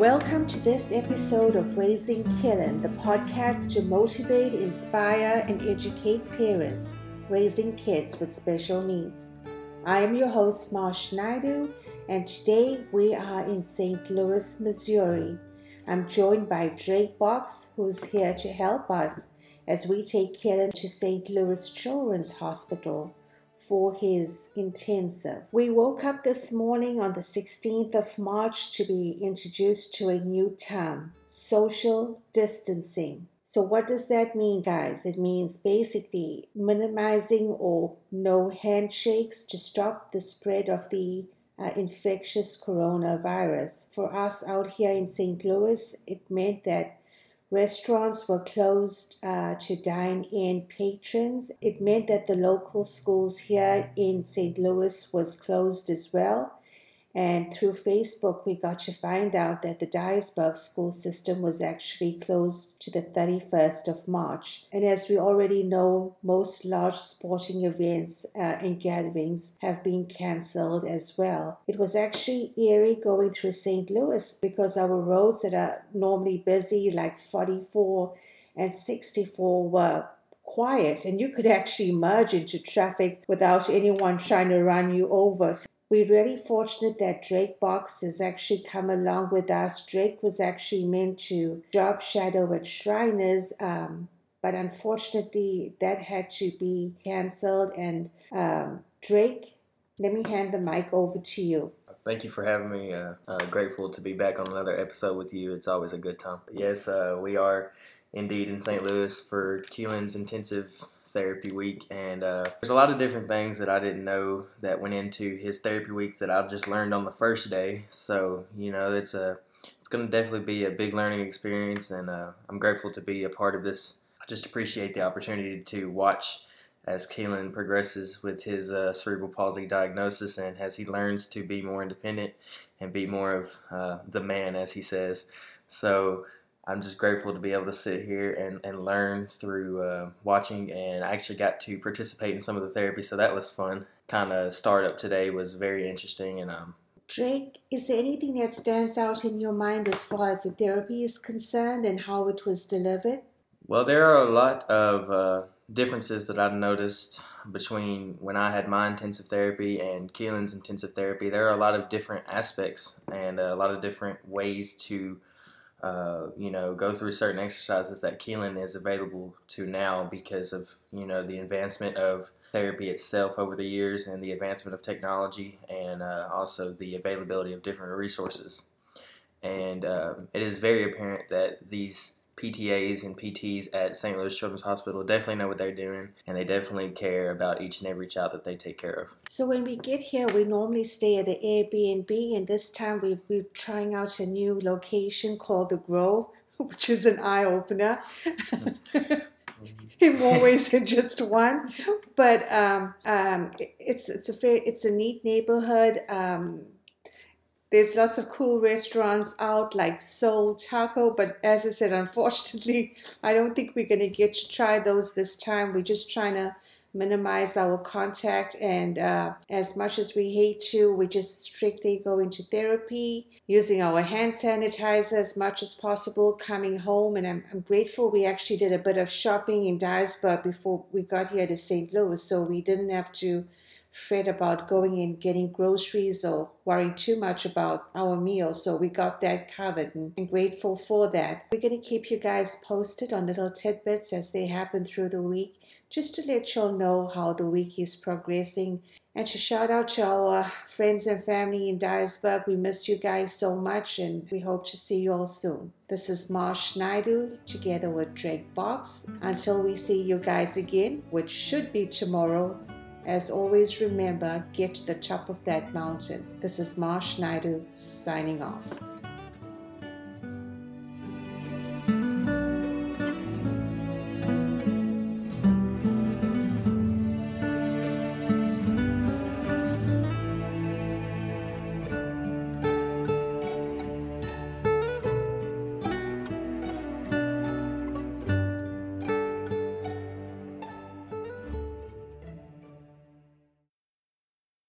Welcome to this episode of Raising Keelan, the podcast to motivate, inspire, and educate parents raising kids with special needs. I am your host, Marsh Naidu, and today we are in St. Louis, Missouri. I'm joined by Drake Box, who's here to help us as we take Keelan to St. Louis Children's Hospital for his intensive. We woke up this morning on the 16th of March to be introduced to a new term social distancing. So, what does that mean, guys? It means basically minimizing or no handshakes to stop the spread of the uh, infectious coronavirus. For us out here in St. Louis, it meant that Restaurants were closed uh, to dine in patrons. It meant that the local schools here in St. Louis was closed as well. And through Facebook, we got to find out that the Dyersburg school system was actually closed to the 31st of March. And as we already know, most large sporting events uh, and gatherings have been cancelled as well. It was actually eerie going through St. Louis because our roads that are normally busy, like 44 and 64, were quiet and you could actually merge into traffic without anyone trying to run you over. We're really fortunate that Drake Box has actually come along with us. Drake was actually meant to job shadow at Shriners, um, but unfortunately that had to be cancelled. And um, Drake, let me hand the mic over to you. Thank you for having me. Uh, uh, grateful to be back on another episode with you. It's always a good time. Yes, uh, we are indeed in St. Louis for Keelan's intensive therapy week, and uh, there's a lot of different things that I didn't know that went into his therapy week that I've just learned on the first day. So you know, it's a it's going to definitely be a big learning experience, and uh, I'm grateful to be a part of this. I just appreciate the opportunity to watch as Keelan progresses with his uh, cerebral palsy diagnosis and as he learns to be more independent and be more of uh, the man, as he says. So I'm just grateful to be able to sit here and, and learn through uh, watching. And I actually got to participate in some of the therapy, so that was fun. Kind of startup today was very interesting. And um, Drake, is there anything that stands out in your mind as far as the therapy is concerned and how it was delivered? Well, there are a lot of uh, differences that I've noticed between when I had my intensive therapy and Keelan's intensive therapy. There are a lot of different aspects and a lot of different ways to uh, you know, go through certain exercises that Keelan is available to now because of, you know, the advancement of therapy itself over the years and the advancement of technology and uh, also the availability of different resources. And um, it is very apparent that these PTAs and PTs at St. Louis Children's Hospital definitely know what they're doing and they definitely care about each and every child that they take care of. So when we get here, we normally stay at an Airbnb, and this time we we're trying out a new location called The Grove, which is an eye opener. in more ways than just one, but um, um, it's it's a it's a neat neighborhood. Um, there's lots of cool restaurants out like Soul Taco, but as I said, unfortunately, I don't think we're going to get to try those this time. We're just trying to minimize our contact and uh, as much as we hate to we just strictly go into therapy using our hand sanitizer as much as possible coming home and I'm, I'm grateful we actually did a bit of shopping in Dyersburg before we got here to st louis so we didn't have to fret about going and getting groceries or worrying too much about our meals. So we got that covered and, grateful for that. We're going to keep you guys posted on little tidbits as they happen through the week, just to let y'all know how the week is progressing. And to shout out to our friends and family in Dyersburg, we missed you guys so much and we hope to see you all soon. This is Marsh Naidu together with Drake Box. Until we see you guys again, which should be tomorrow, as always, remember get to the top of that mountain. This is Marsh Naidu signing off.